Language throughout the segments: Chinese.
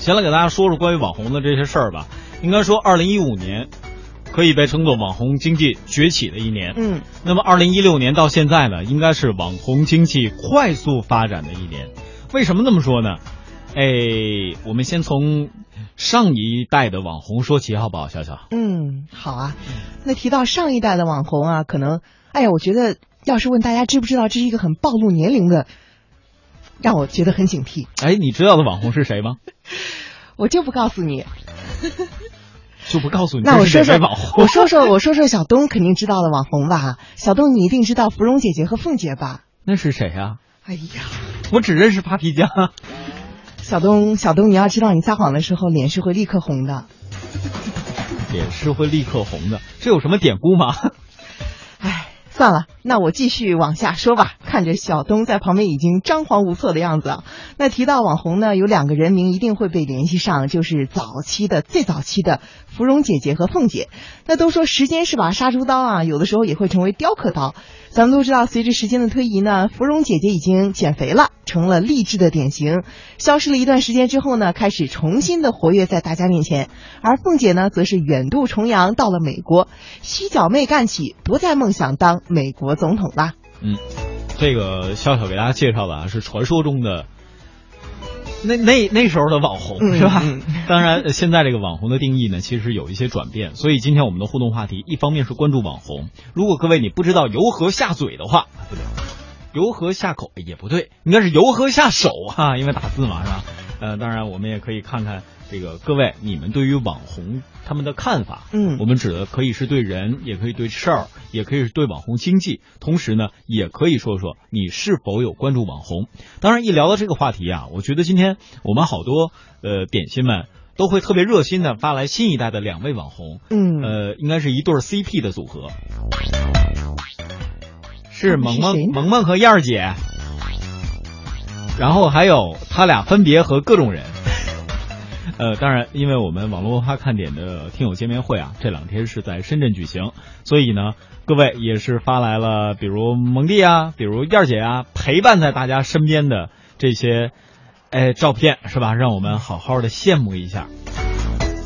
先来给大家说说关于网红的这些事儿吧。应该说，二零一五年可以被称作网红经济崛起的一年。嗯，那么二零一六年到现在呢，应该是网红经济快速发展的一年。为什么这么说呢？哎，我们先从上一代的网红说起，好不好？小小，嗯，好啊。那提到上一代的网红啊，可能，哎呀，我觉得要是问大家知不知道，这是一个很暴露年龄的，让我觉得很警惕。哎，你知道的网红是谁吗？我就不告诉你。就不告诉你。那我说说网红，我说说我说说小东肯定知道的网红吧？小东，你一定知道芙蓉姐姐和凤姐吧？那是谁呀、哎呀，我只认识扒皮酱。小东，小东，你要知道，你撒谎的时候脸是会立刻红的。脸是会立刻红的，这有什么典故吗？哎，算了，那我继续往下说吧。看着小东在旁边已经张皇无措的样子啊。那提到网红呢，有两个人名一定会被联系上，就是早期的最早期的芙蓉姐姐和凤姐。那都说时间是把杀猪刀啊，有的时候也会成为雕刻刀。咱们都知道，随着时间的推移呢，芙蓉姐姐已经减肥了，成了励志的典型。消失了一段时间之后呢，开始重新的活跃在大家面前。而凤姐呢，则是远渡重洋到了美国，洗脚妹干起，不再梦想当美国总统吧。嗯，这个笑笑给大家介绍的啊，是传说中的那那那时候的网红、嗯是吧？嗯当然，呃现在这个网红的定义呢，其实有一些转变。所以今天我们的互动话题，一方面是关注网红，如果各位你不知道由何下嘴的话，不对，由何下口也不对，应该是由何下手哈、因为打字嘛是吧？呃，当然我们也可以看看这个各位你们对于网红他们的看法。嗯我们指的可以是对人，也可以对事儿，也可以是对网红经济，同时呢，也可以说说你是否有关注网红。当然，一聊到这个话题啊，我觉得今天我们好多呃点心们都会特别热心的发来新一代的两位网红，嗯，呃，应该是一对 CP 的组合，是萌萌萌萌和燕儿姐，然后还有他俩分别和各种人。呃，当然，因为我们网络文化看点的听友见面会啊，这两天是在深圳举行，所以呢，各位也是发来了，比如蒙蒂啊，比如燕儿姐啊，陪伴在大家身边的这些，哎，照片是吧？让我们好好的羡慕一下。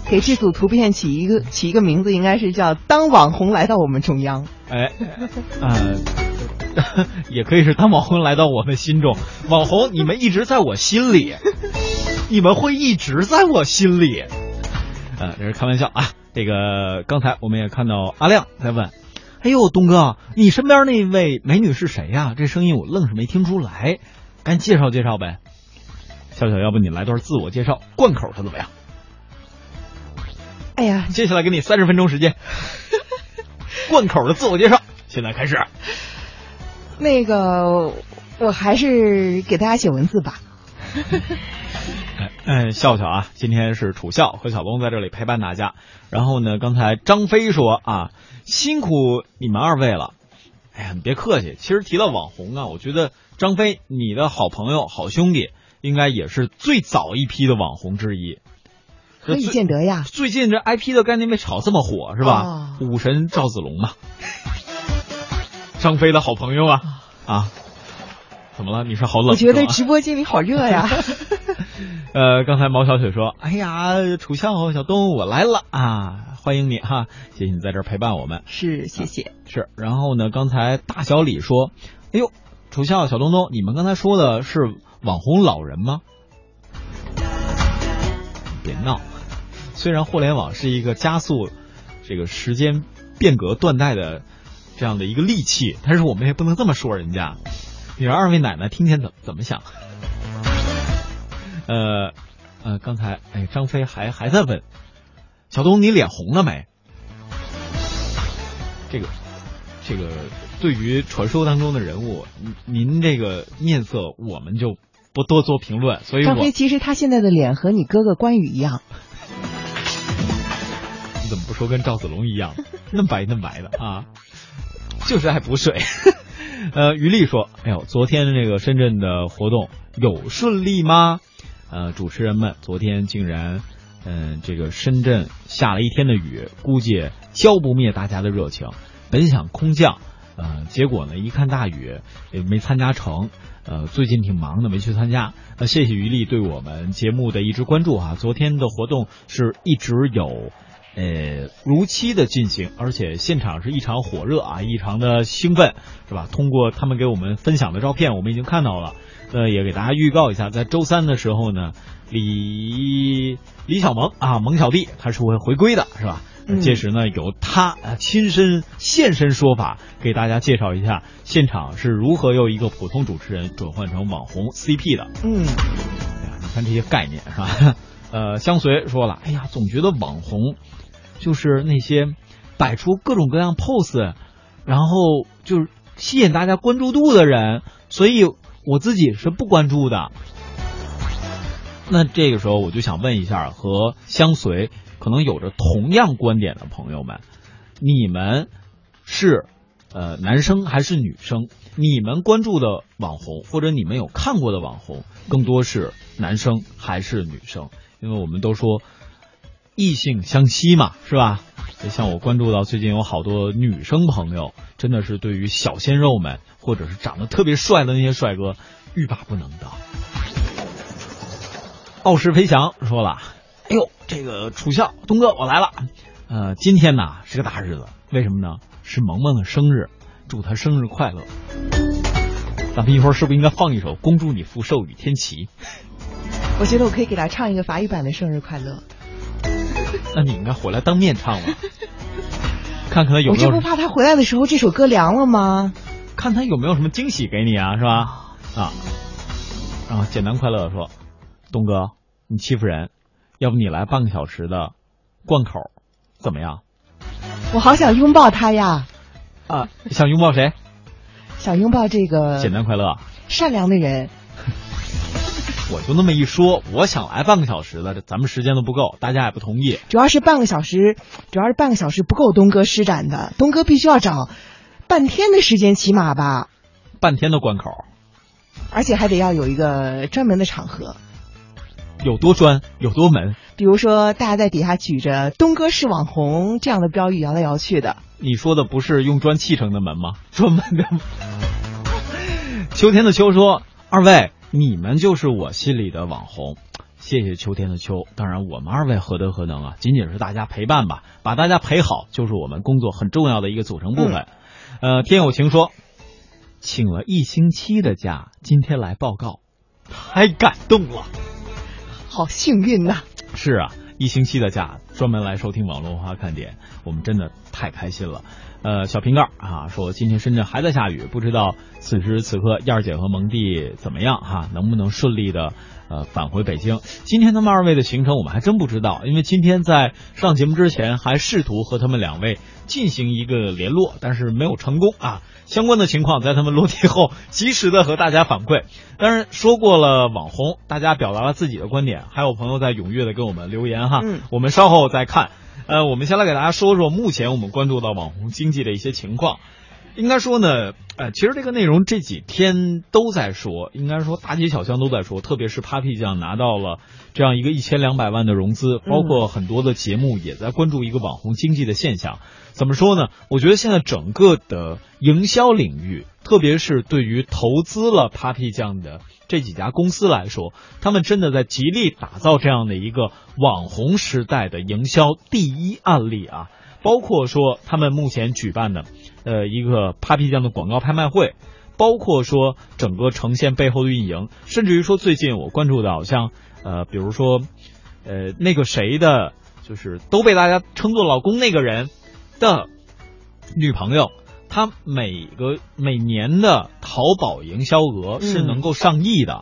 给这组图片起一个起一个名字，应该是叫“当网红来到我们中央哎，呃，也可以是当网红来到我们心中，网红你们一直在我心里，你们会一直在我心里。呃，这是开玩笑啊。这个刚才我们也看到阿亮在问，哎呦，东哥，你身边那位美女是谁呀、这声音我愣是没听出来，赶紧介绍介绍呗。笑笑，要不你来段自我介绍，贯口的怎么样？”。哎呀，接下来给你三十分钟时间，贯口的自我介绍，现在开始。那个我还是给大家写文字吧。哎，哎，笑笑啊，今天是楚笑和小东在这里陪伴大家。然后呢，刚才张飞说啊，辛苦你们二位了。哎呀，你别客气。其实提到网红啊，我觉得张飞，你的好朋友、好兄弟，应该也是最早一批的网红之一。何以见得呀？最近这 IP 的概念被炒这么火，是吧？哦武神赵子龙嘛，张飞的好朋友啊啊，怎么了？你是好冷？我觉得直播间里好热呀。呃，刚才毛小雪说：“哎呀，楚笑小东，我来了啊，欢迎你哈，谢谢你在这儿陪伴我们。是，谢谢。是，然后呢，刚才大小李说：“哎呦，楚笑小东东，你们刚才说的是网红老人吗？”别闹，虽然互联网是一个加速这个时间变革断代的这样的一个利器，但是我们也不能这么说人家。你让二位奶奶听见怎怎么想？呃呃，刚才哎，张飞还还在问小东，你脸红了没？这个这个，对于传说当中的人物，您您这个面色，我们就不多做评论。所以我张飞，其实他现在的脸和你哥哥关羽一样。你怎么不说跟赵子龙一样，嫩白嫩白的啊？就是爱补水。呃，于丽说：“哎呦，昨天这个深圳的活动有顺利吗？呃，主持人们昨天竟然，嗯、这个深圳下了一天的雨，估计浇不灭大家的热情。本想空降，呃，结果呢，一看大雨也没参加成，呃，最近挺忙的，没去参加。那谢谢于丽对我们节目的一直关注啊，昨天的活动是一直有。呃，如期的进行，而且现场是异常火热啊，异常的兴奋，是吧？通过他们给我们分享的照片，我们已经看到了。呃，也给大家预告一下，在周三的时候呢，李李小萌啊，萌小弟他是会回归的，是吧？届时呢，由他亲身现身说法，给大家介绍一下现场是如何由一个普通主持人转换成网红 CP 的。嗯，哎呀，你看这些概念是吧？呃，相随说了，哎呀，总觉得网红。就是那些摆出各种各样 pose，然后就是吸引大家关注度的人，所以我自己是不关注的。那这个时候我就想问一下，和相随可能有着同样观点的朋友们，你们是呃男生还是女生？你们关注的网红或者你们有看过的网红，更多是男生还是女生？因为我们都说。异性相吸嘛，是吧？像我关注到最近有好多女生朋友，真的是对于小鲜肉们，或者是长得特别帅的那些帅哥，欲罢不能的。傲视飞翔说了：“哎呦，这个楚笑东哥，我来了。呃，今天呢是个大日子，为什么呢？是萌萌的生日，祝她生日快乐。咱们一会儿是不是应该放一首《恭祝你福寿与天齐》？我觉得我可以给他唱一个法语版的生日快乐。”那你应该回来当面唱了，看看他有没有。我就不怕他回来的时候这首歌凉了吗？看他有没有什么惊喜给你啊，是吧？啊，然后简单快乐的说：“东哥，你欺负人，要不你来半个小时的贯口，怎么样？”我好想拥抱他呀！啊，想拥抱谁？想拥抱这个简单快乐、善良的人。我就那么一说，我想来半个小时的，这咱们时间都不够，大家也不同意。主要是半个小时，主要是半个小时不够东哥施展的，东哥必须要找半天的时间，起码吧。半天的关口，而且还得要有一个专门的场合。有多专，有多门。比如说，大家在底下举着“东哥是网红”这样的标语摇来摇去的。你说的不是用砖砌成的门吗？专门的。秋天的秋说：“二位。”你们就是我心里的网红，谢谢秋天的秋。当然，我们二位何德何能啊？仅仅是大家陪伴吧，把大家陪好，就是我们工作很重要的一个组成部分。呃，天有情说，请了一星期的假，今天来报告，太感动了，好幸运呐！是啊，一星期的假，专门来收听网络文化看点，我们真的太开心了。呃，小瓶盖啊，说今天深圳还在下雨，不知道此时此刻燕儿姐和蒙蒂怎么样哈，能不能顺利的呃返回北京？今天他们二位的行程我们还真不知道，因为今天在上节目之前还试图和他们两位进行一个联络，但是没有成功啊。相关的情况在他们落地后及时的和大家反馈。当然说过了网红，大家表达了自己的观点，还有朋友在踊跃的给我们留言哈，嗯我们稍后再看。呃，我们先来给大家说说目前我们关注到网红经济的一些情况。应该说呢，呃，其实这个内容这几天都在说，应该说大街小巷都在说，特别是 Papi 酱拿到了这样一个一千两百万的融资，包括很多的节目也在关注一个网红经济的现象。怎么说呢？我觉得现在整个的营销领域，特别是对于投资了 Papi 酱的。这几家公司来说，他们真的在极力打造这样的一个网红时代的营销第一案例啊！包括说他们目前举办的，呃，一个 Papi 酱的广告拍卖会，包括说整个呈现背后的运营，甚至于说最近我关注到像，呃，比如说，呃，那个谁的，就是都被大家称作老公那个人的女朋友。他每个每年的淘宝营销额是能够上亿的，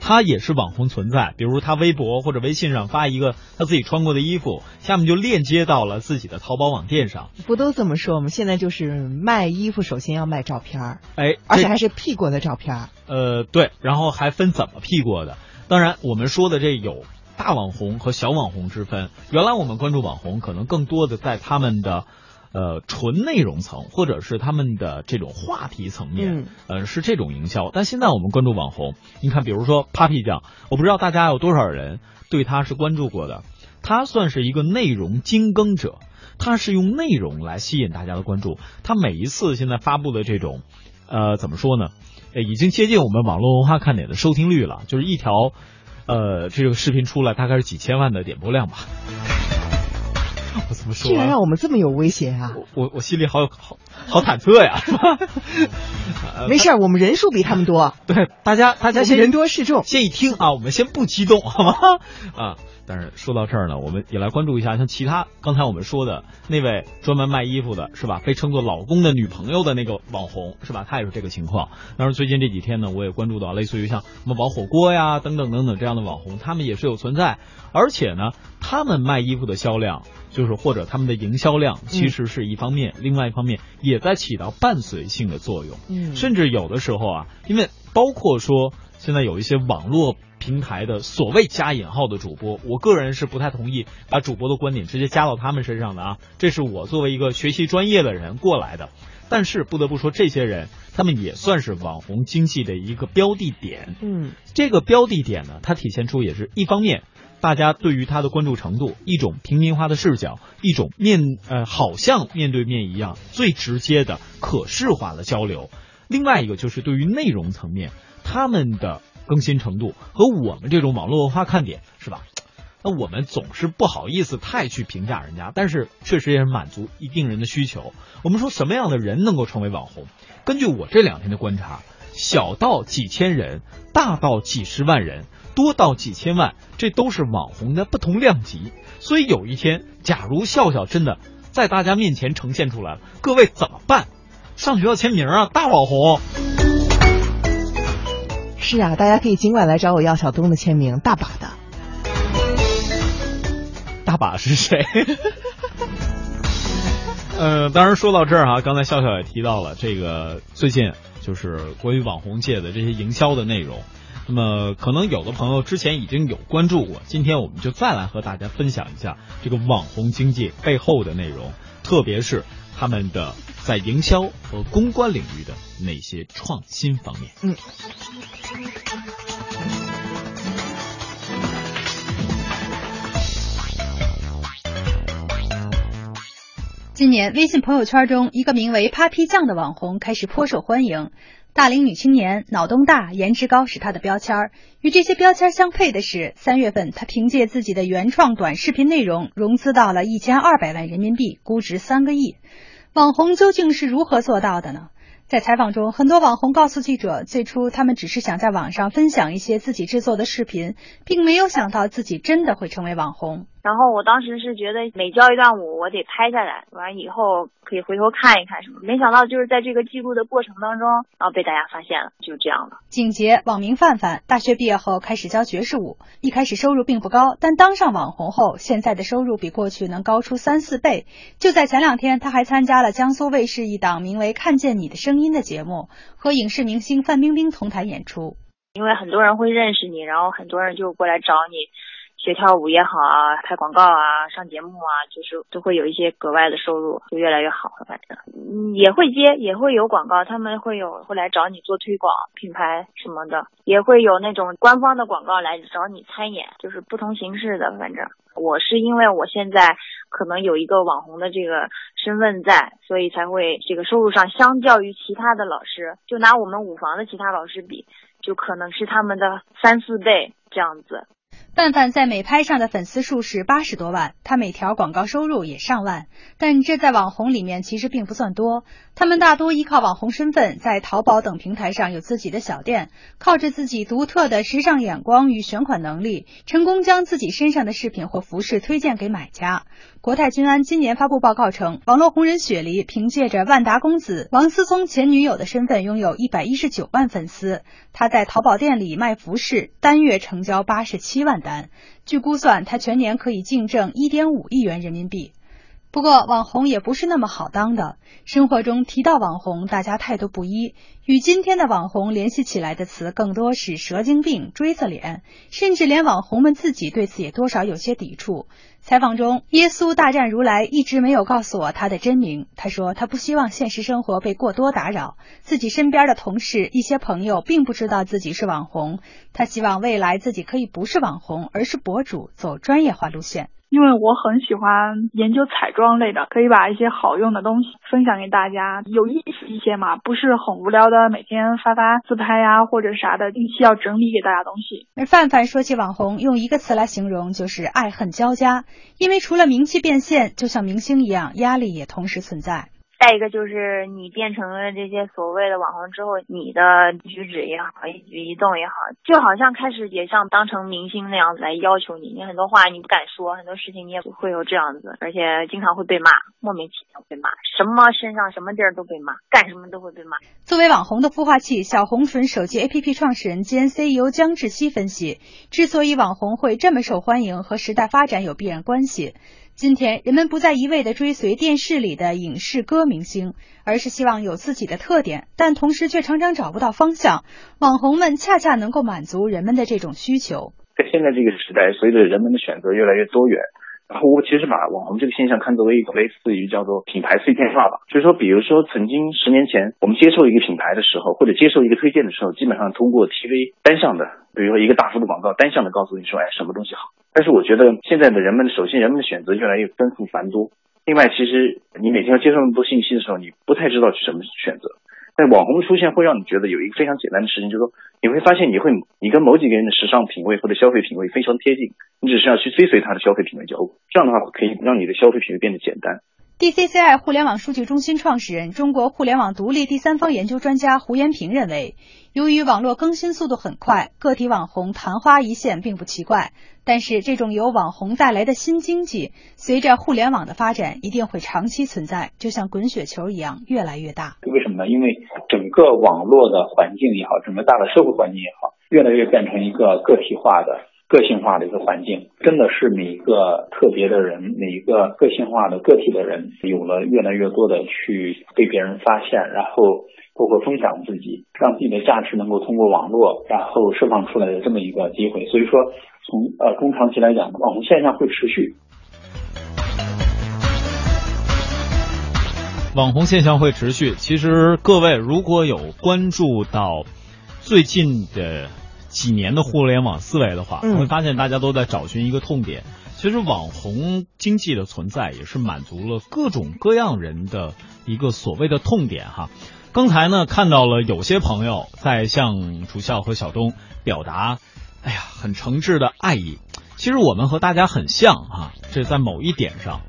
他也是网红存在。比如他微博或者微信上发一个他自己穿过的衣服，下面就链接到了自己的淘宝网店上。不都这么说吗？现在就是卖衣服，首先要卖照片儿，哎，而且还是 P 过的照片儿。呃，对，然后还分怎么 P 过的。当然，我们说的这有大网红和小网红之分。原来我们关注网红，可能更多的在他们的。呃纯内容层，或者是他们的这种话题层面，呃是这种营销。但现在我们关注网红，你看，比如说 Papi 酱，我不知道大家有多少人对他是关注过的，他算是一个内容精耕者，他是用内容来吸引大家的关注。他每一次现在发布的这种，呃，怎么说呢？已经接近我们网络文化看点的收听率了，就是一条，呃，这个视频出来大概是几千万的点播量吧。我怎么说？居然让我们这么有威胁啊！我我心里好有好好忐忑呀？没事，我们人数比他们多。对，大家大家先人多势众，先一听啊，我们先不激动，好吗？啊。但是说到这儿呢，我们也来关注一下，像其他刚才我们说的那位专门卖衣服的，是吧？被称作老公的女朋友的那个网红，是吧？他也是这个情况。当然，最近这几天呢，我也关注到类似于像什么网火锅呀等等等等这样的网红，他们也是有存在。而且呢，他们卖衣服的销量，就是或者他们的营销量，其实是一方面，另外一方面也在起到伴随性的作用。嗯，甚至有的时候啊，因为包括说现在有一些网络。平台的所谓加引号的主播，我个人是不太同意把主播的观点直接加到他们身上的啊，这是我作为一个学习专业的人过来的。但是不得不说，这些人他们也算是网红经济的一个标的点。嗯，这个标的点呢，它体现出也是一方面，大家对于他的关注程度，一种平民化的视角，一种面呃好像面对面一样最直接的可视化的交流。另外一个就是对于内容层面，他们的。更新程度和我们这种网络文化看点是吧？那我们总是不好意思太去评价人家，但是确实也是满足一定人的需求。我们说什么样的人能够成为网红？根据我这两天的观察，小到几千人，大到几十万人，多到几千万，这都是网红的不同量级。所以有一天，假如笑笑真的在大家面前呈现出来了，各位怎么办？上学要签名啊，大网红。是啊，大家可以尽管来找我要小东的签名，大把的。大把是谁？呃，当然说到这儿哈，刚才笑笑也提到了这个最近就是关于网红界的这些营销的内容。那么可能有的朋友之前已经有关注过，今天我们就再来和大家分享一下这个网红经济背后的内容，特别是他们的在营销和公关领域的那些创新方面。嗯。今年微信朋友圈中，一个名为 “Papi 酱”的网红开始颇受欢迎。大龄女青年，脑洞大，颜值高是她的标签儿。与这些标签相配的是，三月份她凭借自己的原创短视频内容融资到了一千二百万人民币，估值三个亿。网红究竟是如何做到的呢？在采访中，很多网红告诉记者，最初他们只是想在网上分享一些自己制作的视频，并没有想到自己真的会成为网红。然后我当时是觉得每教一段舞，我得拍下来，完以后可以回头看一看什么。没想到就是在这个记录的过程当中，然后被大家发现了，就这样了。景杰，网名范范，大学毕业后开始教爵士舞，一开始收入并不高，但当上网红后，现在的收入比过去能高出三四倍。就在前两天，他还参加了江苏卫视一档名为《看见你的声音》的节目，和影视明星范冰冰同台演出。因为很多人会认识你，然后很多人就过来找你。学跳舞也好啊，拍广告啊，上节目啊，就是都会有一些格外的收入，就越来越好了。反正也会接，也会有广告，他们会有会来找你做推广、品牌什么的，也会有那种官方的广告来找你参演，就是不同形式的。反正我是因为我现在可能有一个网红的这个身份在，所以才会这个收入上相较于其他的老师，就拿我们舞房的其他老师比，就可能是他们的三四倍这样子。范范在美拍上的粉丝数是八十多万，他每条广告收入也上万，但这在网红里面其实并不算多。他们大多依靠网红身份，在淘宝等平台上有自己的小店，靠着自己独特的时尚眼光与选款能力，成功将自己身上的饰品或服饰推荐给买家。国泰君安今年发布报告称，网络红人雪梨凭借着万达公子王思聪前女友的身份，拥有一百一十九万粉丝。他在淘宝店里卖服饰，单月成交八十七万。据估算，他全年可以净挣一点五亿元人民币。不过，网红也不是那么好当的。生活中提到网红，大家态度不一。与今天的网红联系起来的词，更多是蛇精病、锥子脸，甚至连网红们自己对此也多少有些抵触。采访中，耶稣大战如来一直没有告诉我他的真名。他说他不希望现实生活被过多打扰，自己身边的同事、一些朋友并不知道自己是网红。他希望未来自己可以不是网红，而是博主，走专业化路线。因为我很喜欢研究彩妆类的，可以把一些好用的东西分享给大家，有意思一些嘛，不是很无聊的，每天发发自拍呀或者啥的，定期要整理给大家东西。而范范说起网红，用一个词来形容就是爱恨交加，因为除了名气变现，就像明星一样，压力也同时存在。再一个就是你变成了这些所谓的网红之后，你的举止也好，一举一动也好，就好像开始也像当成明星那样来要求你。你很多话你不敢说，很多事情你也不会有这样子，而且经常会被骂，莫名其妙被骂，什么身上什么地儿都被骂，干什么都会被骂。作为网红的孵化器，小红唇手机 APP 创始人兼 CEO 江志熙分析，之所以网红会这么受欢迎，和时代发展有必然关系。今天，人们不再一味的追随电视里的影视歌明星，而是希望有自己的特点，但同时却常常找不到方向。网红们恰恰能够满足人们的这种需求。在现在这个时代，随着人们的选择越来越多元。然后我其实把网红这个现象看作为一种类似于叫做品牌碎片化吧，就是说，比如说曾经十年前我们接受一个品牌的时候，或者接受一个推荐的时候，基本上通过 TV 单向的，比如说一个大幅的广告单向的告诉你说，哎，什么东西好。但是我觉得现在的人们，首先人们的选择越来越丰富繁多，另外其实你每天要接受那么多信息的时候，你不太知道去什么选择。在网红的出现会让你觉得有一个非常简单的事情，就是说你会发现你会你跟某几个人的时尚品味或者消费品味非常贴近，你只需要去追随他的消费品味脚步，这样的话可以让你的消费品味变得简单。DCCI 互联网数据中心创始人、中国互联网独立第三方研究专家胡延平认为，由于网络更新速度很快，个体网红昙花一现并不奇怪。但是，这种由网红带来的新经济，随着互联网的发展，一定会长期存在，就像滚雪球一样，越来越大。为什么呢？因为整个网络的环境也好，整个大的社会环境也好，越来越变成一个个体化的。个性化的一个环境，真的是每一个特别的人，每一个个性化的个体的人，有了越来越多的去被别人发现，然后包括分享自己，让自己的价值能够通过网络然后释放出来的这么一个机会。所以说，从呃中长期来讲，网红现象会持续。网红现象会持续。其实各位如果有关注到最近的。几年的互联网思维的话，会发现大家都在找寻一个痛点。其实网红经济的存在也是满足了各种各样人的一个所谓的痛点哈。刚才呢看到了有些朋友在向楚笑和小东表达，哎呀很诚挚的爱意。其实我们和大家很像哈，这在某一点上，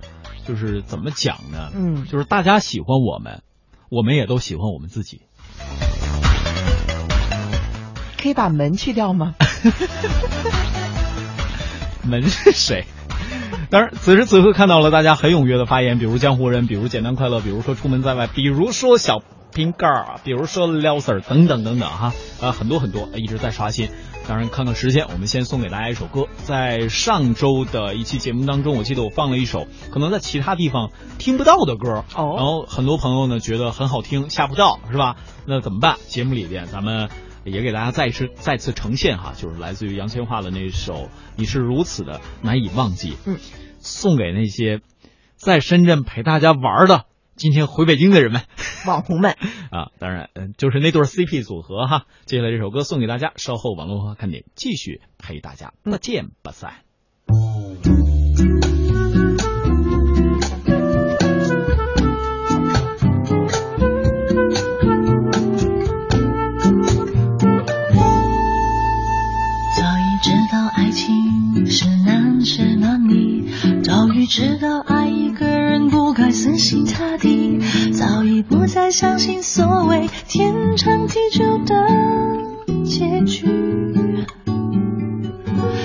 就是怎么讲呢？嗯，就是大家喜欢我们，我们也都喜欢我们自己。可以把门去掉吗？门是谁？当然，此时此刻看到了大家很踊跃的发言，比如江湖人，比如简单快乐，比如说出门在外，比如说小瓶盖儿，比如说撩丝儿等等等等哈啊，很多很多一直在刷新。当然，看看时间，我们先送给大家一首歌。在上周的一期节目当中，我记得我放了一首可能在其他地方听不到的歌，哦，然后很多朋友呢觉得很好听，下不到是吧？那怎么办？节目里边咱们。也给大家再次再次呈现哈，就是来自于杨千嬅的那首《你是如此的难以忘记》，嗯，送给那些在深圳陪大家玩的今天回北京的人们，网红们 啊，当然，嗯，就是那对 CP 组合哈。接下来这首歌送给大家，稍后网络文化看点继续陪大家不见不散。早已知道爱一个人不该死心塌地，早已不再相信所谓天长地久的结局，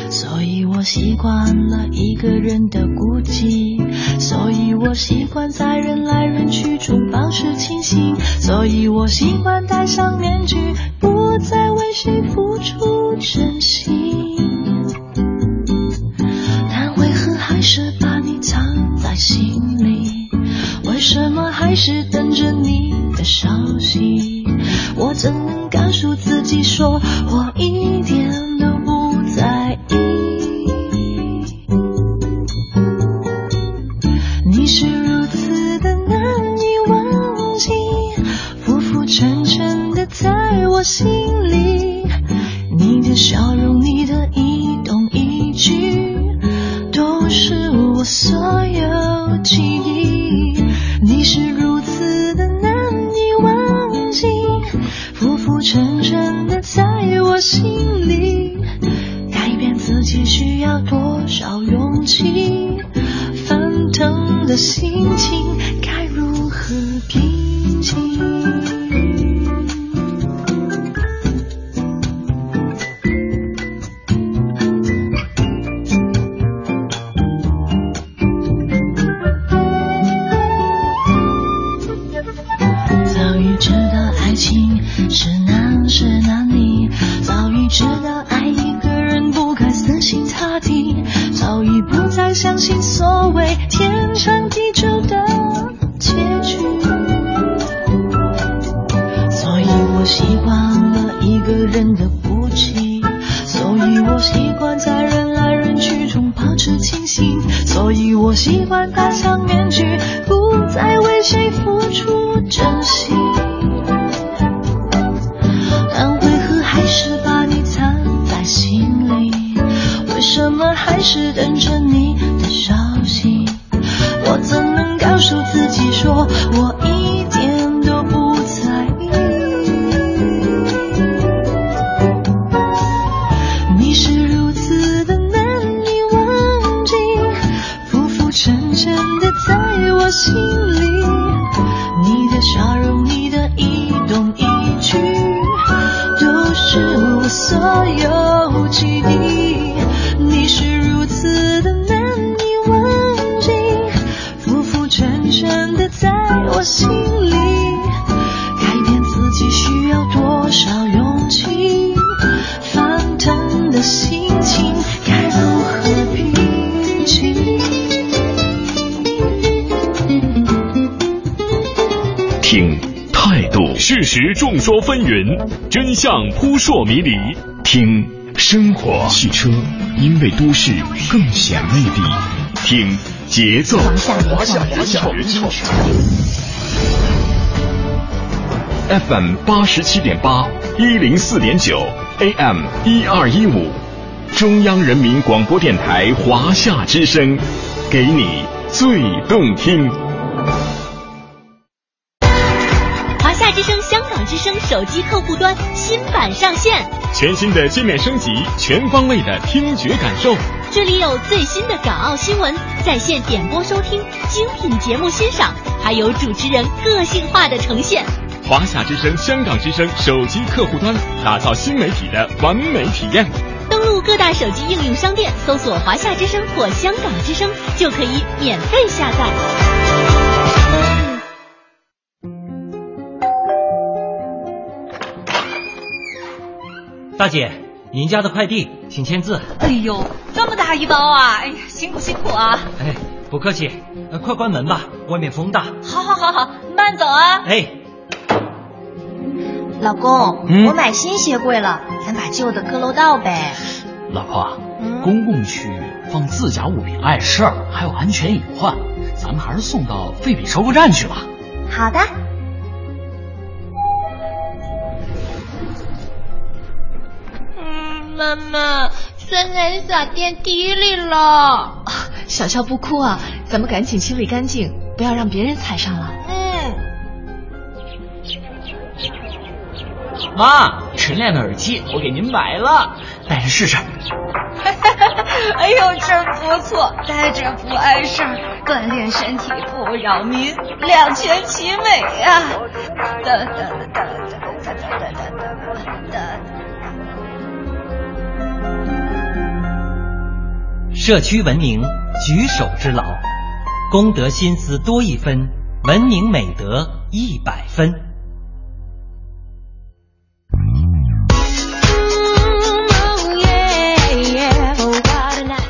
所以我习惯了一个人的孤寂，所以我习惯在人来人去中保持清醒，所以我习惯戴上面具，不再为谁付出真心，什么还是等着你的消息？我怎能告诉自己说我一点都不在意？你是如此的难以忘记，浮浮沉沉的在我心里。你的笑容，你的勇气？翻腾的心情喜欢他说纷纭，真相扑朔迷离。听生活，汽车因为都市更显魅力。听节奏，华夏华夏华夏原创 FM 八十七点八，一零四点九，AM 一二一五，中央人民广播电台华夏之声，给你最动听。之声手机客户端新版上线，全新的界面升级，全方位的听觉感受。这里有最新的港澳新闻、在线点播收听、精品节目欣赏，还有主持人个性化的呈现。华夏之声、香港之声手机客户端，打造新媒体的完美体验。登录各大手机应用商店，搜索“华夏之声”或“香港之声”，就可以免费下载。大姐，您家的快递，请签字。哎呦，这么大一包啊！哎呀，辛苦辛苦啊！哎，不客气，呃快关门吧，外面风大。好好好好，慢走啊！哎，老公，嗯我买新鞋柜了，咱把旧的搁楼道呗。老婆，嗯公共区域放自家物品碍事儿，还有安全隐患，咱们还是送到废品收购站去吧。好的。妈妈，酸奶洒电梯里了。小肖不哭啊，咱们赶紧清理干净，不要让别人踩上了。嗯，妈，晨亮的耳机我给您买了，戴着试试。哎呦，真不错，戴着不碍事儿，锻炼身体不扰民，两全其美呀、哒哒哒哒哒社区文明举手之劳，公德心思多一分，文明美德一百分。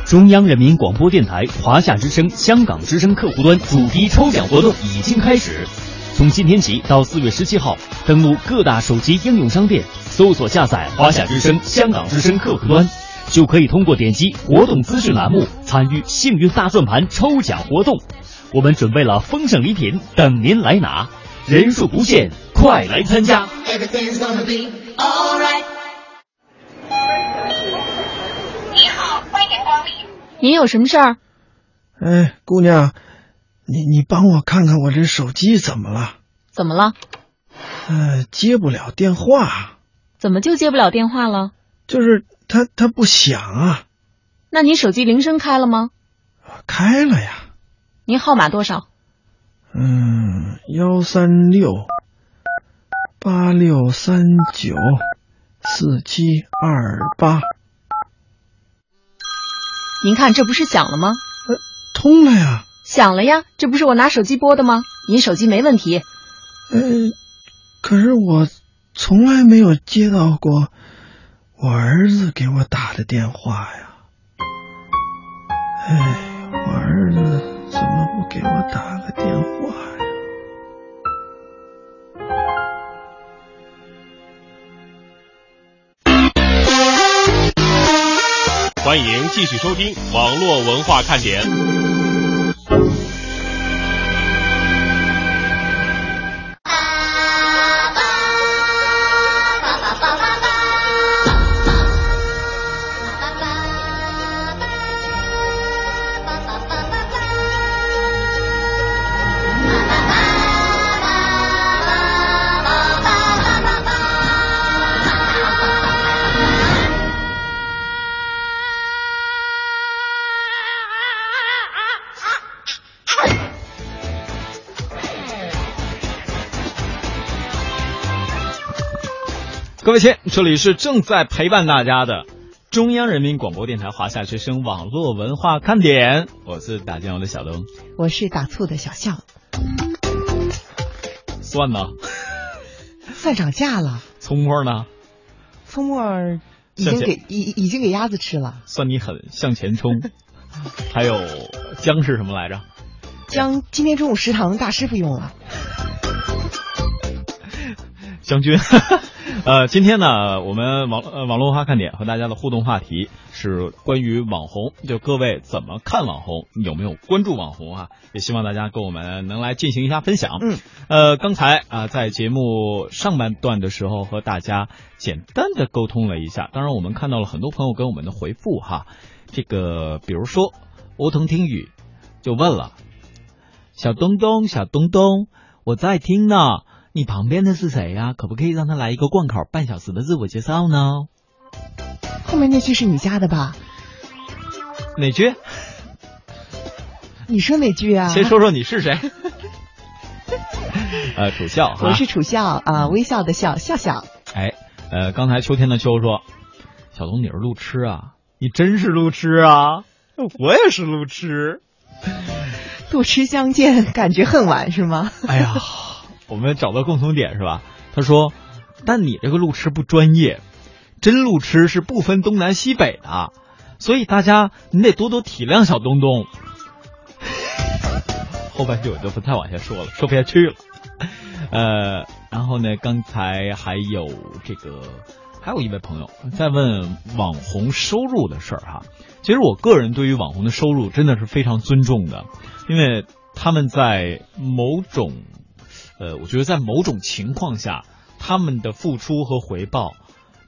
中央人民广播电台、华夏之声、香港之声客户端主题抽奖活动已经开始，从今天起到四月十七号，登录各大手机应用商店，搜索下载“华夏之声”香港之声客户端，就可以通过点击活动资讯栏目参与幸运大转盘抽奖活动。我们准备了丰盛礼品等您来拿，人数不限，快来参加！你好，欢迎光临。您有什么事儿？哎，姑娘，你你帮我看看我这手机怎么了？怎么了？呃，接不了电话。怎么就接不了电话了？就是它它不响啊。那您手机铃声开了吗？开了呀。您号码多少？嗯，幺三六八六三九四七二八。您看，这不是响了吗？呃，通了呀。响了呀，这不是我拿手机拨的吗？您手机没问题。呃，可是我从来没有接到过我儿子给我打的电话呀。哎，我儿子怎么不给我打个电话呀？欢迎继续收听网络文化看点。各位亲，这里是正在陪伴大家的中央人民广播电台华夏之声网络文化看点，我是打酱油的小东，我是打醋的小象。蒜呢？蒜涨价了。葱末呢？葱末已经给已已经给鸭子吃了。算你狠，向前冲。还有姜是什么来着？姜今天中午食堂大师傅用了。将军，呃，今天呢，我们网呃网络文化看点和大家的互动话题是关于网红，就各位怎么看网红，有没有关注网红啊？也希望大家跟我们能来进行一下分享。嗯，呃，刚才啊、呃，在节目上半段的时候和大家简单的沟通了一下，当然我们看到了很多朋友跟我们的回复哈，这个比如说欧腾听雨就问了，小东东，小东东，我在听呢。你旁边的是谁呀、啊？可不可以让他来一个贯口半小时的自我介绍呢？后面那句是你加的吧？哪句？你说哪句啊？先说说你是谁？呃，楚笑，我是楚笑啊，微笑的笑，笑笑。哎，呃，刚才秋天的秋说，小东你是路痴啊？你真是路痴啊？我也是路痴。路痴相见，感觉恨晚是吗？哎呀。我们找到共同点是吧？他说：“但你这个路痴不专业，真路痴是不分东南西北的，所以大家你得多多体谅小东东。”后半句我就不太往下说了，说不下去了。呃，然后呢，刚才还有这个，还有一位朋友在问网红收入的事儿哈。其实我个人对于网红的收入真的是非常尊重的，因为他们在某种。呃，我觉得在某种情况下，他们的付出和回报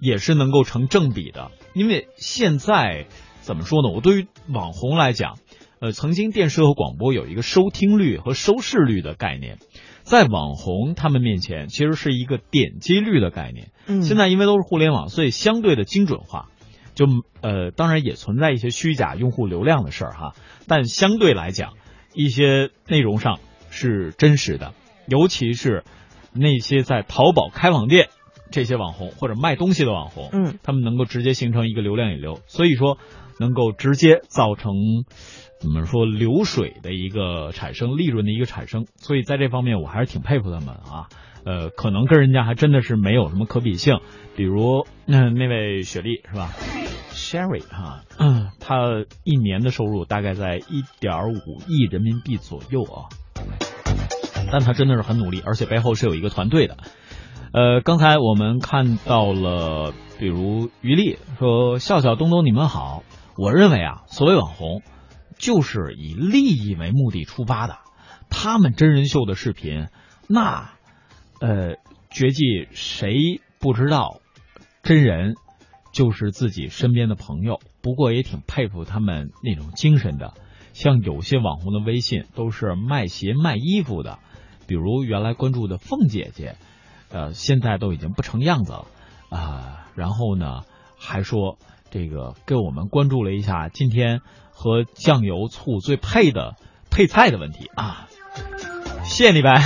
也是能够成正比的。因为现在怎么说呢？我对于网红来讲，呃，曾经电视和广播有一个收听率和收视率的概念，在网红他们面前，其实是一个点击率的概念。嗯，现在因为都是互联网，所以相对的精准化，就呃，当然也存在一些虚假用户流量的事儿哈，但相对来讲，一些内容上是真实的。尤其是那些在淘宝开网店这些网红或者卖东西的网红，嗯，他们能够直接形成一个流量引流，所以说能够直接造成怎么说流水的一个产生，利润的一个产生，所以在这方面我还是挺佩服他们啊。呃，可能跟人家还真的是没有什么可比性，比如那、呃、那位雪莉是吧？Sherry 哈、啊，嗯，她一年的收入大概在一点五亿人民币左右啊。但他真的是很努力，而且背后是有一个团队的。呃，刚才我们看到了，比如于丽说：“笑笑、东东，你们好。”我认为啊，所谓网红，就是以利益为目的出发的。他们真人秀的视频，那呃，绝技谁不知道？真人就是自己身边的朋友。不过也挺佩服他们那种精神的。像有些网红的微信都是卖鞋卖衣服的，比如原来关注的凤姐姐，呃，现在都已经不成样子了啊。然后呢，还说这个给我们关注了一下今天和酱油醋最配的配菜的问题啊。谢谢你呗。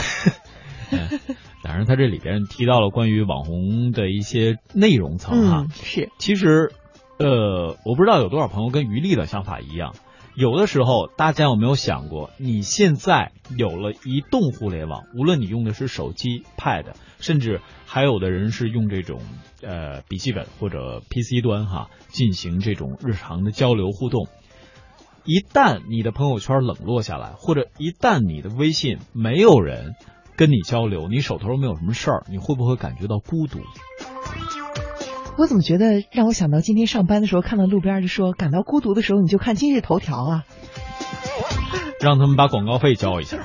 当然，他这里边提到了关于网红的一些内容层哈，是。其实，呃，我不知道有多少朋友跟于丽的想法一样。有的时候，大家有没有想过，你现在有了移动互联网，无论你用的是手机、Pad，甚至还有的人是用这种呃笔记本或者 PC 端哈，进行这种日常的交流互动。一旦你的朋友圈冷落下来，或者一旦你的微信没有人跟你交流，你手头没有什么事儿，你会不会感觉到孤独？我怎么觉得让我想到今天上班的时候看到路边就说感到孤独的时候你就看今日头条啊，让他们把广告费交一下。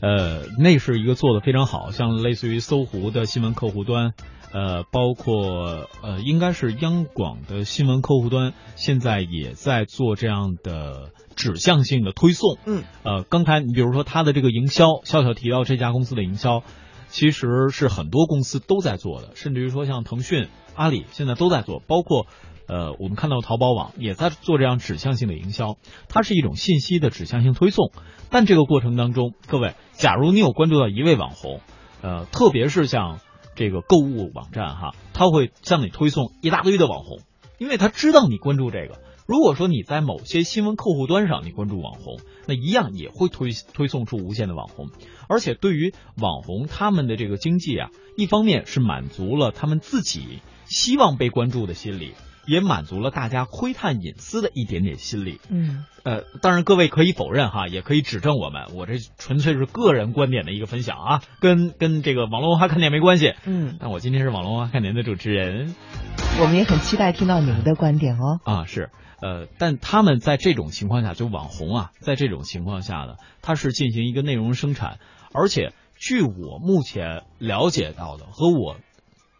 呃，那是一个做的非常好，像类似于搜狐的新闻客户端。呃，包括呃，应该是央广的新闻客户端，现在也在做这样的指向性的推送。嗯，呃，刚才你比如说他的这个营销，笑笑提到这家公司的营销，其实是很多公司都在做的，甚至于说像腾讯、阿里现在都在做，包括呃，我们看到淘宝网也在做这样指向性的营销，它是一种信息的指向性推送。但这个过程当中，各位，假如你有关注到一位网红，呃，特别是像。这个购物网站哈，他会向你推送一大堆的网红，因为他知道你关注这个。如果说你在某些新闻客户端上你关注网红，那一样也会推推送出无限的网红。而且对于网红他们的这个经济啊，一方面是满足了他们自己希望被关注的心理。也满足了大家窥探隐私的一点点心理。嗯，呃，当然各位可以否认哈，也可以指正我们，我这纯粹是个人观点的一个分享啊，跟跟这个网络文化看点没关系。嗯，但我今天是网络文化看点的主持人，我们也很期待听到你们的观点哦。啊，是，呃，但他们在这种情况下，就网红啊，在这种情况下呢，他是进行一个内容生产，而且据我目前了解到的和我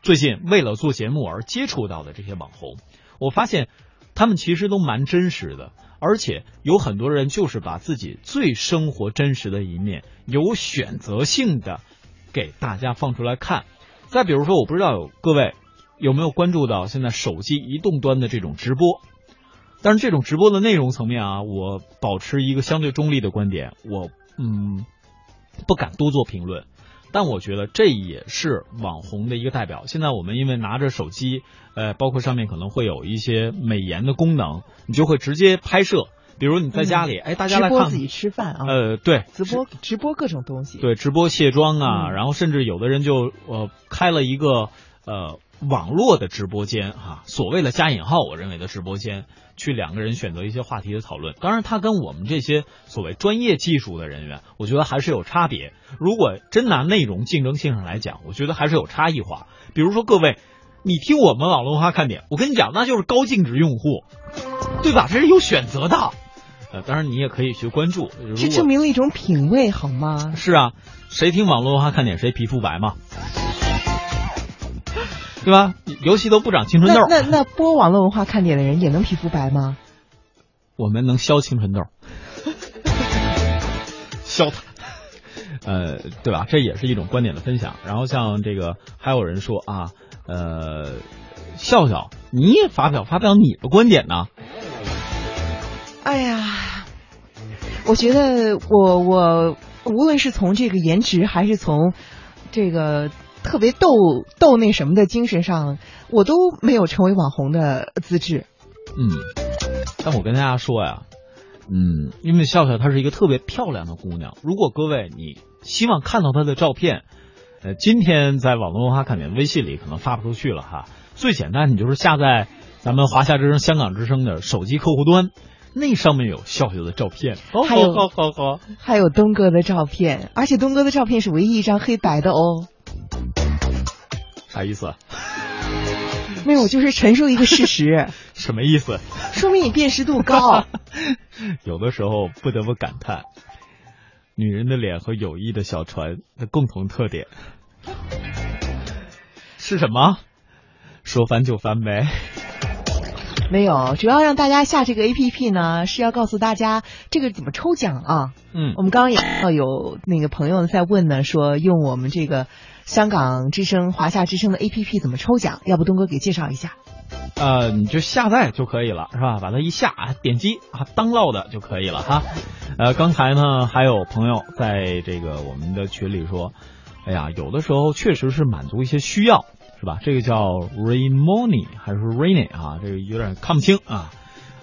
最近为了做节目而接触到的这些网红。我发现，他们其实都蛮真实的，而且有很多人就是把自己最生活真实的一面，有选择性的给大家放出来看。再比如说，我不知道有各位有没有关注到现在手机移动端的这种直播，但是这种直播的内容层面啊，我保持一个相对中立的观点，我嗯不敢多做评论。但我觉得这也是网红的一个代表。现在我们因为拿着手机，呃，包括上面可能会有一些美颜的功能，你就会直接拍摄。比如你在家里，哎，大家来看自己吃饭啊，呃，对，直播直播各种东西，对，直播卸妆啊，然后甚至有的人就呃开了一个呃网络的直播间哈，所谓的加引号，我认为的直播间。去两个人选择一些话题的讨论，当然他跟我们这些所谓专业技术的人员，我觉得还是有差别。如果真拿内容竞争性上来讲，我觉得还是有差异化。比如说各位，你听我们网络文化看点，我跟你讲，那就是高净值用户，对吧？这是有选择的。呃，当然你也可以去关注，这证明了一种品味，好吗？是啊，谁听网络文化看点谁皮肤白嘛。对吧？尤其都不长青春痘。那那播网络文化看点的人也能皮肤白吗？我们能消青春痘，消它。呃，对吧？这也是一种观点的分享。然后像这个，还有人说啊，呃，笑笑，你也发表发表你的观点呢？哎呀，我觉得我我无论是从这个颜值，还是从这个。特别逗逗那什么的精神上，我都没有成为网红的资质。嗯，但我跟大家说呀，嗯，因为笑笑她是一个特别漂亮的姑娘。如果各位你希望看到她的照片，呃，今天在网络文化看点微信里可能发不出去了哈。最简单，你就是下载咱们华夏之声、香港之声的手机客户端，那上面有笑笑的照片，还有好好好，还有东哥的照片，而且东哥的照片是唯一一张黑白的哦。啥意思？没有，我就是陈述一个事实。什么意思？说明你辨识度高。有的时候不得不感叹，女人的脸和友谊的小船的共同特点是什么？说翻就翻呗。没有，主要让大家下这个 A P P 呢，是要告诉大家这个怎么抽奖啊。嗯，我们刚刚也看到有那个朋友在问呢，说用我们这个香港之声、华夏之声的 A P P 怎么抽奖？要不东哥给介绍一下？呃，你就下载就可以了，是吧？把它一下，点击啊，当烙的就可以了哈。呃，刚才呢还有朋友在这个我们的群里说，哎呀，有的时候确实是满足一些需要。是吧？这个叫 Rainmony 还是 Rainy 啊？这个有点看不清啊。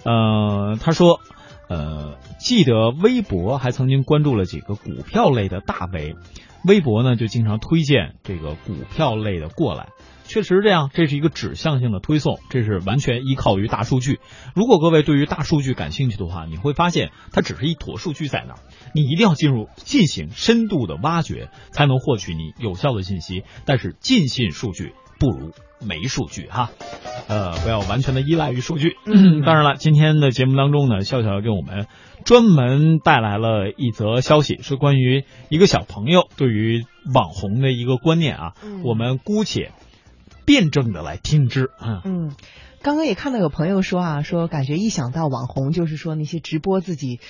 呃，他说，呃，记得微博还曾经关注了几个股票类的大 V，微博呢就经常推荐这个股票类的过来。确实这样，这是一个指向性的推送，这是完全依靠于大数据。如果各位对于大数据感兴趣的话，你会发现它只是一坨数据在那儿，你一定要进入进行深度的挖掘，才能获取你有效的信息。但是尽信数据。不如没数据哈，呃，不要完全的依赖于数据。嗯，当然了，今天的节目当中呢，笑笑给我们专门带来了一则消息，是关于一个小朋友对于网红的一个观念啊。嗯，我们姑且辩证的来听之啊。嗯，刚刚也看到有朋友说啊，说感觉一想到网红，就是说那些直播自己，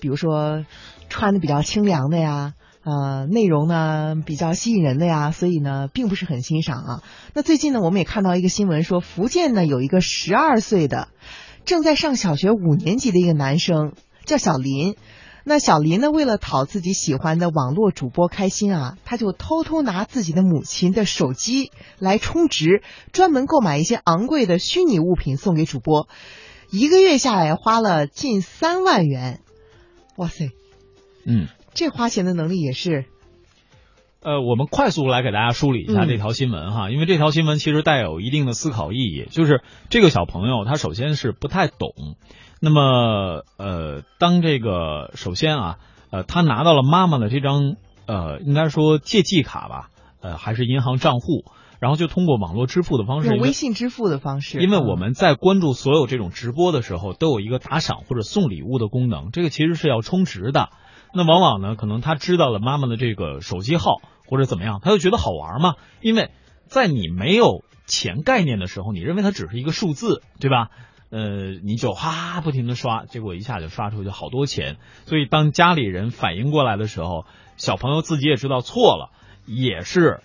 比如说穿的比较清凉的呀。呃，内容呢比较吸引人的呀，所以呢并不是很欣赏啊。那最近呢，我们也看到一个新闻说，福建呢有一个十二岁的正在上小学五年级的一个男生叫小林。那小林呢，为了讨自己喜欢的网络主播开心啊，他就偷偷拿自己的母亲的手机来充值，专门购买一些昂贵的虚拟物品送给主播。一个月下来花了近三万元，哇塞！嗯。这花钱的能力也是，呃，我们快速来给大家梳理一下这条新闻哈，因为这条新闻其实带有一定的思考意义。就是这个小朋友他首先是不太懂，那么呃，当这个首先啊，呃，他拿到了妈妈的这张呃，应该说借记卡吧，呃，还是银行账户，然后就通过网络支付的方式，用微信支付的方式。因为我们在关注所有这种直播的时候，都有一个打赏或者送礼物的功能，这个其实是要充值的。那往往呢，可能他知道了妈妈的这个手机号或者怎么样，他就觉得好玩嘛。因为在你没有钱概念的时候，你认为它只是一个数字，对吧？呃，你就哗不停的刷，结果一下就刷出去好多钱。所以当家里人反应过来的时候，小朋友自己也知道错了，也是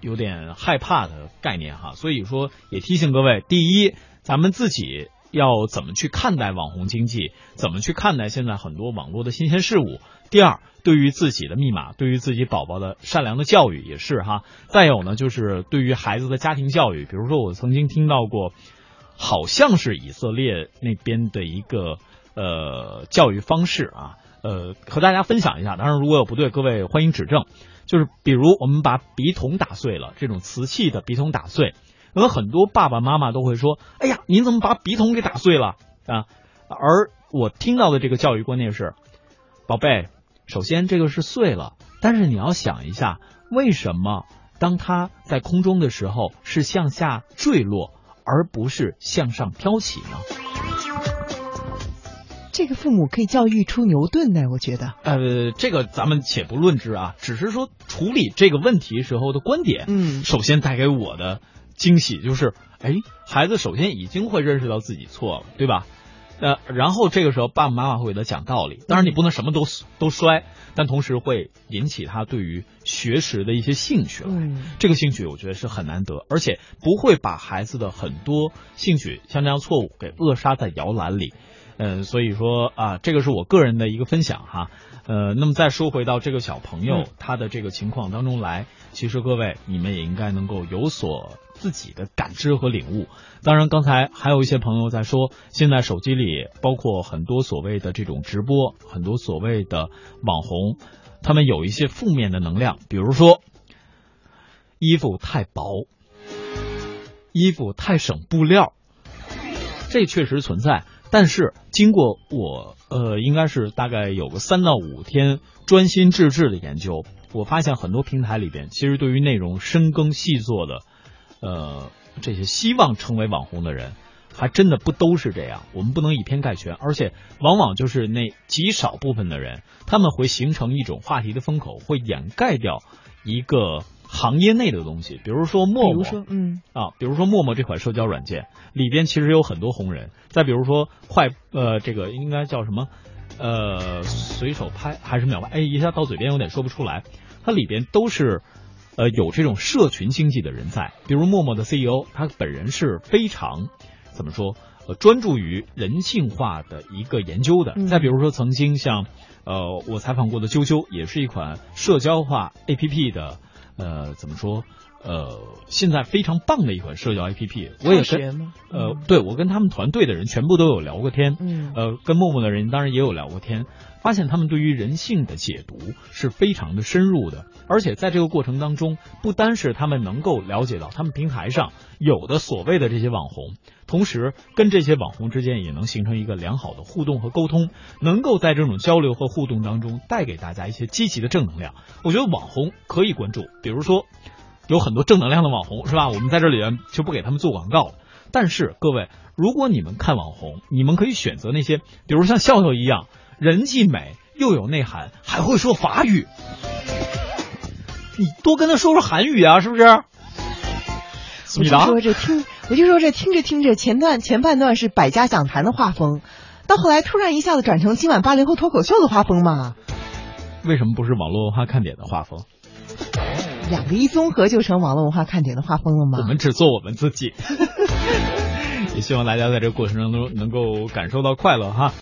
有点害怕的概念哈。所以说，也提醒各位，第一，咱们自己。要怎么去看待网红经济？怎么去看待现在很多网络的新鲜事物？第二，对于自己的密码，对于自己宝宝的善良的教育也是哈。再有呢，就是对于孩子的家庭教育，比如说我曾经听到过，好像是以色列那边的一个呃教育方式啊，呃，和大家分享一下。当然，如果有不对，各位欢迎指正。就是比如我们把笔筒打碎了，这种瓷器的笔筒打碎。有很多爸爸妈妈都会说：“哎呀，您怎么把笔筒给打碎了啊？”而我听到的这个教育观念是：宝贝，首先这个是碎了，但是你要想一下，为什么当它在空中的时候是向下坠落，而不是向上飘起呢？这个父母可以教育出牛顿呢，我觉得。呃，这个咱们且不论之啊，只是说处理这个问题时候的观点。嗯，首先带给我的。惊喜就是，哎，孩子首先已经会认识到自己错了，对吧？呃，然后这个时候爸爸妈妈会给他讲道理，当然你不能什么都都摔，但同时会引起他对于学识的一些兴趣来。这个兴趣我觉得是很难得，而且不会把孩子的很多兴趣像这样错误给扼杀在摇篮里。嗯，所以说啊，这个是我个人的一个分享哈。呃，那么再说回到这个小朋友他的这个情况当中来，其实各位你们也应该能够有所自己的感知和领悟。当然，刚才还有一些朋友在说，现在手机里包括很多所谓的这种直播，很多所谓的网红，他们有一些负面的能量，比如说衣服太薄，衣服太省布料，这确实存在。但是经过我呃，应该是大概有个三到五天专心致志的研究，我发现很多平台里边，其实对于内容深耕细作的，呃，这些希望成为网红的人，还真的不都是这样。我们不能以偏概全，而且往往就是那极少部分的人，他们会形成一种话题的风口，会掩盖掉一个。行业内的东西，比如说陌陌，嗯啊，比如说陌陌这款社交软件里边其实有很多红人。再比如说快，呃，这个应该叫什么？呃，随手拍还是秒拍？哎，一下到嘴边有点说不出来。它里边都是呃有这种社群经济的人在，比如陌陌的 CEO，他本人是非常怎么说？呃，专注于人性化的一个研究的。再比如说，曾经像呃我采访过的啾啾，也是一款社交化 APP 的。呃，怎么说？呃，现在非常棒的一款社交 APP，我也跟呃，对我跟他们团队的人全部都有聊过天，嗯，呃，跟陌陌的人当然也有聊过天，发现他们对于人性的解读是非常的深入的，而且在这个过程当中，不单是他们能够了解到他们平台上有的所谓的这些网红，同时跟这些网红之间也能形成一个良好的互动和沟通，能够在这种交流和互动当中带给大家一些积极的正能量。我觉得网红可以关注，比如说。有很多正能量的网红是吧？我们在这里就不给他们做广告了。但是各位，如果你们看网红，你们可以选择那些，比如像笑笑一样，人既美又有内涵，还会说法语。你多跟他说说韩语啊，是不是？我就说这听，我就说这听着听着，前段前半段是百家讲坛的画风，到后来突然一下子转成今晚八零后脱口秀的画风嘛？为什么不是网络文化看点的画风？两个一综合就成网络文化看点的画风了吗？我们只做我们自己，也希望大家在这个过程当中能够感受到快乐哈。